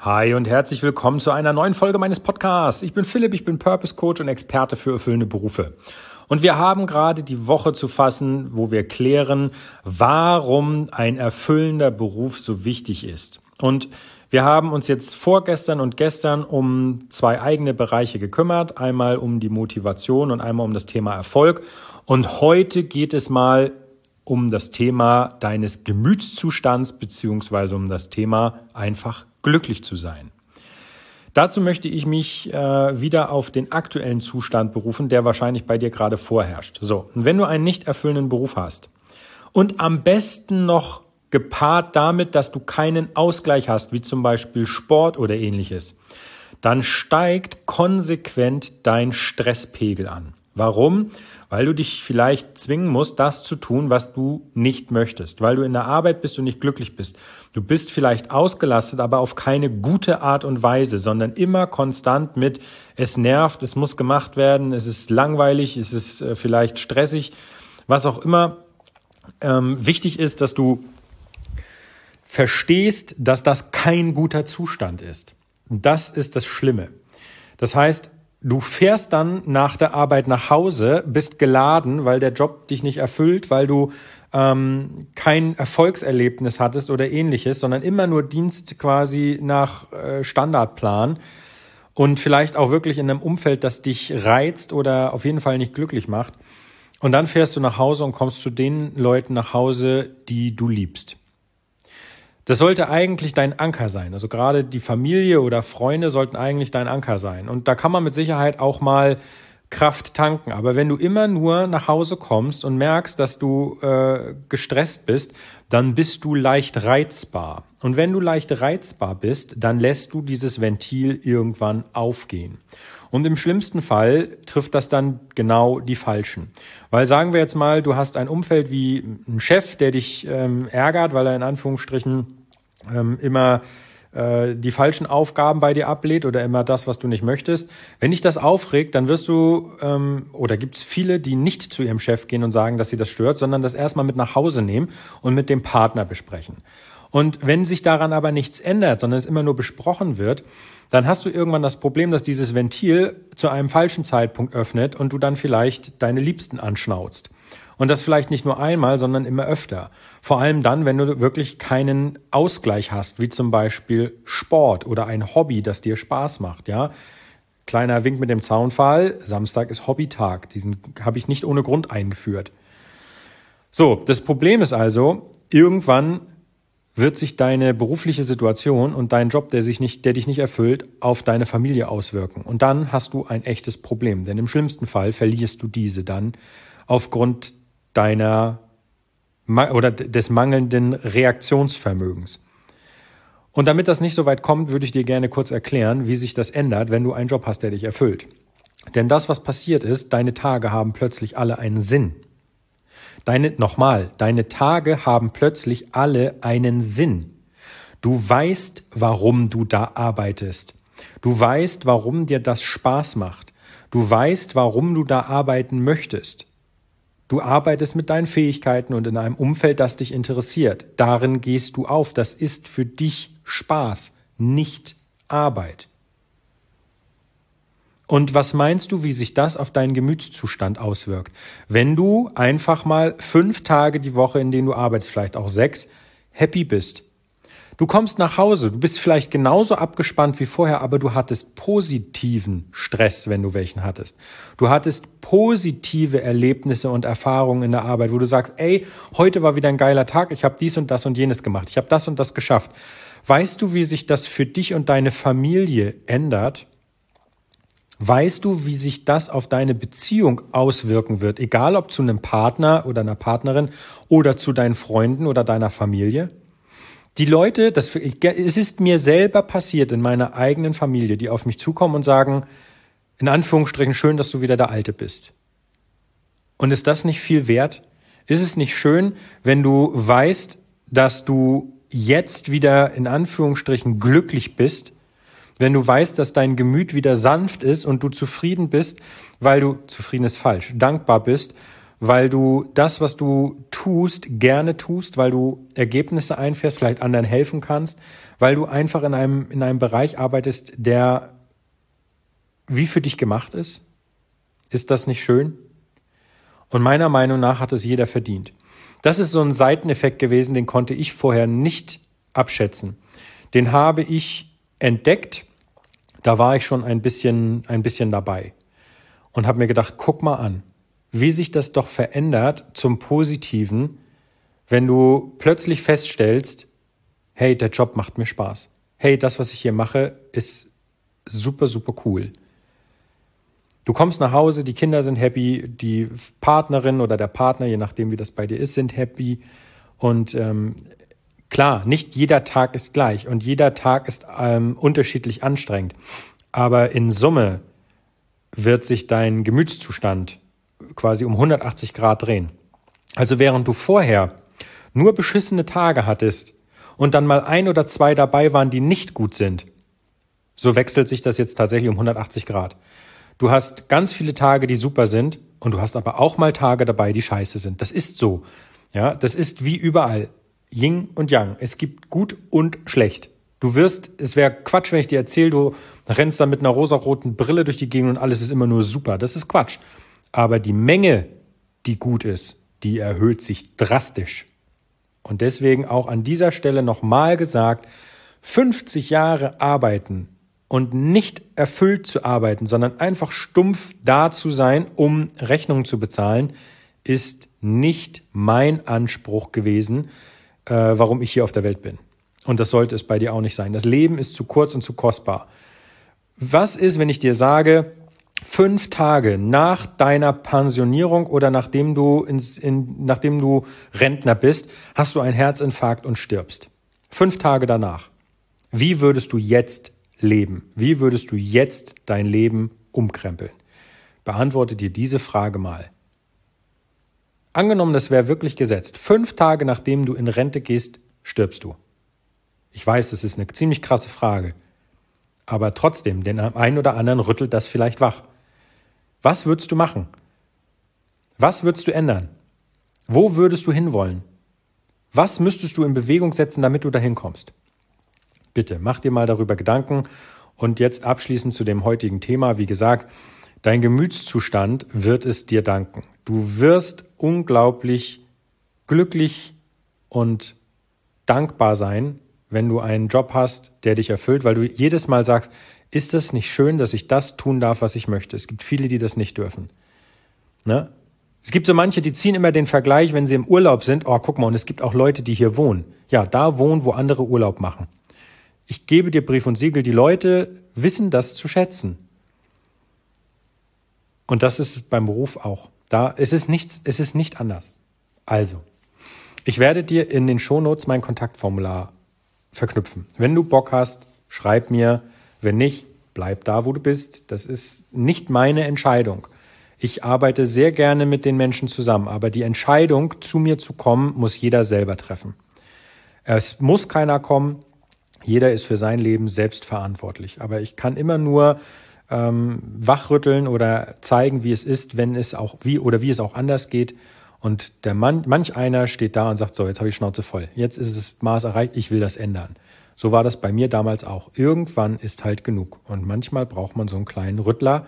Hi und herzlich willkommen zu einer neuen Folge meines Podcasts. Ich bin Philipp, ich bin Purpose Coach und Experte für erfüllende Berufe. Und wir haben gerade die Woche zu fassen, wo wir klären, warum ein erfüllender Beruf so wichtig ist. Und wir haben uns jetzt vorgestern und gestern um zwei eigene Bereiche gekümmert. Einmal um die Motivation und einmal um das Thema Erfolg. Und heute geht es mal um das Thema deines Gemütszustands beziehungsweise um das Thema einfach glücklich zu sein. Dazu möchte ich mich äh, wieder auf den aktuellen Zustand berufen, der wahrscheinlich bei dir gerade vorherrscht. So, wenn du einen nicht erfüllenden Beruf hast und am besten noch gepaart damit, dass du keinen Ausgleich hast, wie zum Beispiel Sport oder ähnliches, dann steigt konsequent dein Stresspegel an. Warum? Weil du dich vielleicht zwingen musst, das zu tun, was du nicht möchtest, weil du in der Arbeit bist und nicht glücklich bist. Du bist vielleicht ausgelastet, aber auf keine gute Art und Weise, sondern immer konstant mit, es nervt, es muss gemacht werden, es ist langweilig, es ist äh, vielleicht stressig, was auch immer. Ähm, wichtig ist, dass du verstehst, dass das kein guter Zustand ist. Das ist das Schlimme. Das heißt, Du fährst dann nach der Arbeit nach Hause, bist geladen, weil der Job dich nicht erfüllt, weil du ähm, kein Erfolgserlebnis hattest oder ähnliches, sondern immer nur Dienst quasi nach äh, Standardplan und vielleicht auch wirklich in einem Umfeld, das dich reizt oder auf jeden Fall nicht glücklich macht. Und dann fährst du nach Hause und kommst zu den Leuten nach Hause, die du liebst. Das sollte eigentlich dein Anker sein. Also gerade die Familie oder Freunde sollten eigentlich dein Anker sein. Und da kann man mit Sicherheit auch mal Kraft tanken. Aber wenn du immer nur nach Hause kommst und merkst, dass du äh, gestresst bist, dann bist du leicht reizbar. Und wenn du leicht reizbar bist, dann lässt du dieses Ventil irgendwann aufgehen. Und im schlimmsten Fall trifft das dann genau die Falschen. Weil sagen wir jetzt mal, du hast ein Umfeld wie ein Chef, der dich ähm, ärgert, weil er in Anführungsstrichen ähm, immer äh, die falschen Aufgaben bei dir ablehnt oder immer das, was du nicht möchtest. Wenn dich das aufregt, dann wirst du, ähm, oder gibt es viele, die nicht zu ihrem Chef gehen und sagen, dass sie das stört, sondern das erstmal mit nach Hause nehmen und mit dem Partner besprechen. Und wenn sich daran aber nichts ändert, sondern es immer nur besprochen wird, dann hast du irgendwann das Problem, dass dieses Ventil zu einem falschen Zeitpunkt öffnet und du dann vielleicht deine Liebsten anschnauzt. Und das vielleicht nicht nur einmal, sondern immer öfter. Vor allem dann, wenn du wirklich keinen Ausgleich hast, wie zum Beispiel Sport oder ein Hobby, das dir Spaß macht, ja. Kleiner Wink mit dem Zaunfall. Samstag ist Hobbytag. Diesen habe ich nicht ohne Grund eingeführt. So, das Problem ist also, irgendwann wird sich deine berufliche Situation und dein Job, der sich nicht, der dich nicht erfüllt, auf deine Familie auswirken. Und dann hast du ein echtes Problem. Denn im schlimmsten Fall verlierst du diese dann aufgrund deiner oder des mangelnden Reaktionsvermögens. Und damit das nicht so weit kommt, würde ich dir gerne kurz erklären, wie sich das ändert, wenn du einen Job hast, der dich erfüllt. Denn das, was passiert ist, deine Tage haben plötzlich alle einen Sinn. Deine, nochmal, deine Tage haben plötzlich alle einen Sinn. Du weißt, warum du da arbeitest. Du weißt, warum dir das Spaß macht. Du weißt, warum du da arbeiten möchtest. Du arbeitest mit deinen Fähigkeiten und in einem Umfeld, das dich interessiert. Darin gehst du auf. Das ist für dich Spaß, nicht Arbeit. Und was meinst du, wie sich das auf deinen Gemütszustand auswirkt? Wenn du einfach mal fünf Tage die Woche, in denen du arbeitest, vielleicht auch sechs, happy bist, Du kommst nach Hause, du bist vielleicht genauso abgespannt wie vorher, aber du hattest positiven Stress, wenn du welchen hattest. Du hattest positive Erlebnisse und Erfahrungen in der Arbeit, wo du sagst, ey, heute war wieder ein geiler Tag, ich habe dies und das und jenes gemacht, ich habe das und das geschafft. Weißt du, wie sich das für dich und deine Familie ändert? Weißt du, wie sich das auf deine Beziehung auswirken wird, egal ob zu einem Partner oder einer Partnerin oder zu deinen Freunden oder deiner Familie? Die Leute, das, es ist mir selber passiert in meiner eigenen Familie, die auf mich zukommen und sagen, in Anführungsstrichen, schön, dass du wieder der Alte bist. Und ist das nicht viel wert? Ist es nicht schön, wenn du weißt, dass du jetzt wieder in Anführungsstrichen glücklich bist, wenn du weißt, dass dein Gemüt wieder sanft ist und du zufrieden bist, weil du, zufrieden ist falsch, dankbar bist, weil du das, was du tust, gerne tust, weil du Ergebnisse einfährst, vielleicht anderen helfen kannst, weil du einfach in einem, in einem Bereich arbeitest, der wie für dich gemacht ist? Ist das nicht schön? Und meiner Meinung nach hat es jeder verdient. Das ist so ein Seiteneffekt gewesen, den konnte ich vorher nicht abschätzen. Den habe ich entdeckt, da war ich schon ein bisschen, ein bisschen dabei und habe mir gedacht, guck mal an, wie sich das doch verändert zum Positiven, wenn du plötzlich feststellst, hey, der Job macht mir Spaß. Hey, das, was ich hier mache, ist super, super cool. Du kommst nach Hause, die Kinder sind happy, die Partnerin oder der Partner, je nachdem wie das bei dir ist, sind happy. Und ähm, klar, nicht jeder Tag ist gleich und jeder Tag ist ähm, unterschiedlich anstrengend. Aber in Summe wird sich dein Gemütszustand quasi um 180 Grad drehen. Also während du vorher nur beschissene Tage hattest und dann mal ein oder zwei dabei waren, die nicht gut sind, so wechselt sich das jetzt tatsächlich um 180 Grad. Du hast ganz viele Tage, die super sind und du hast aber auch mal Tage dabei, die scheiße sind. Das ist so. Ja, das ist wie überall. Yin und Yang. Es gibt gut und schlecht. Du wirst, es wäre Quatsch, wenn ich dir erzähle, du rennst dann mit einer rosaroten Brille durch die Gegend und alles ist immer nur super. Das ist Quatsch. Aber die Menge, die gut ist, die erhöht sich drastisch. Und deswegen auch an dieser Stelle nochmal gesagt, 50 Jahre arbeiten und nicht erfüllt zu arbeiten, sondern einfach stumpf da zu sein, um Rechnungen zu bezahlen, ist nicht mein Anspruch gewesen, äh, warum ich hier auf der Welt bin. Und das sollte es bei dir auch nicht sein. Das Leben ist zu kurz und zu kostbar. Was ist, wenn ich dir sage, fünf Tage nach deiner Pensionierung oder nachdem du, ins, in, nachdem du Rentner bist, hast du einen Herzinfarkt und stirbst? Fünf Tage danach. Wie würdest du jetzt leben? Wie würdest du jetzt dein Leben umkrempeln? Beantworte dir diese Frage mal. Angenommen, das wäre wirklich gesetzt. Fünf Tage nachdem du in Rente gehst, stirbst du. Ich weiß, das ist eine ziemlich krasse Frage. Aber trotzdem, den einen oder anderen rüttelt das vielleicht wach. Was würdest du machen? Was würdest du ändern? Wo würdest du hinwollen? Was müsstest du in Bewegung setzen, damit du dahin kommst? Bitte, mach dir mal darüber Gedanken. Und jetzt abschließend zu dem heutigen Thema. Wie gesagt, dein Gemütszustand wird es dir danken. Du wirst unglaublich glücklich und dankbar sein, wenn du einen Job hast, der dich erfüllt, weil du jedes Mal sagst, ist es nicht schön, dass ich das tun darf, was ich möchte? Es gibt viele, die das nicht dürfen. Ne? Es gibt so manche, die ziehen immer den Vergleich, wenn sie im Urlaub sind. Oh, guck mal, und es gibt auch Leute, die hier wohnen. Ja, da wohnen, wo andere Urlaub machen. Ich gebe dir Brief und Siegel, die Leute wissen das zu schätzen. Und das ist beim Beruf auch. Da es ist nichts, es ist nicht anders. Also, ich werde dir in den Shownotes mein Kontaktformular verknüpfen. Wenn du Bock hast, schreib mir. Wenn nicht, bleib da, wo du bist. Das ist nicht meine Entscheidung. Ich arbeite sehr gerne mit den Menschen zusammen, aber die Entscheidung, zu mir zu kommen, muss jeder selber treffen. Es muss keiner kommen. Jeder ist für sein Leben selbst verantwortlich. Aber ich kann immer nur ähm, wachrütteln oder zeigen, wie es ist, wenn es auch wie oder wie es auch anders geht. Und der Mann, manch einer steht da und sagt, so, jetzt habe ich Schnauze voll. Jetzt ist es Maß erreicht, ich will das ändern. So war das bei mir damals auch. Irgendwann ist halt genug. Und manchmal braucht man so einen kleinen Rüttler.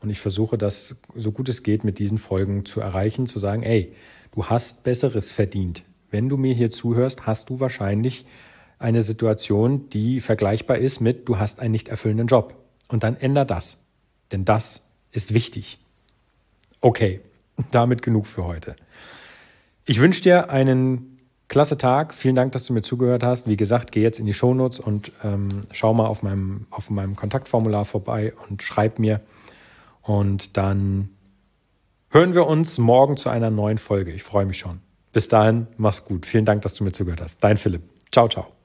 Und ich versuche das, so gut es geht, mit diesen Folgen zu erreichen, zu sagen, ey, du hast Besseres verdient. Wenn du mir hier zuhörst, hast du wahrscheinlich eine Situation, die vergleichbar ist mit, du hast einen nicht erfüllenden Job. Und dann änder das. Denn das ist wichtig. Okay, damit genug für heute. Ich wünsche dir einen klasse Tag. Vielen Dank, dass du mir zugehört hast. Wie gesagt, geh jetzt in die Shownotes und ähm, schau mal auf meinem, auf meinem Kontaktformular vorbei und schreib mir. Und dann hören wir uns morgen zu einer neuen Folge. Ich freue mich schon. Bis dahin, mach's gut. Vielen Dank, dass du mir zugehört hast. Dein Philipp. Ciao, ciao.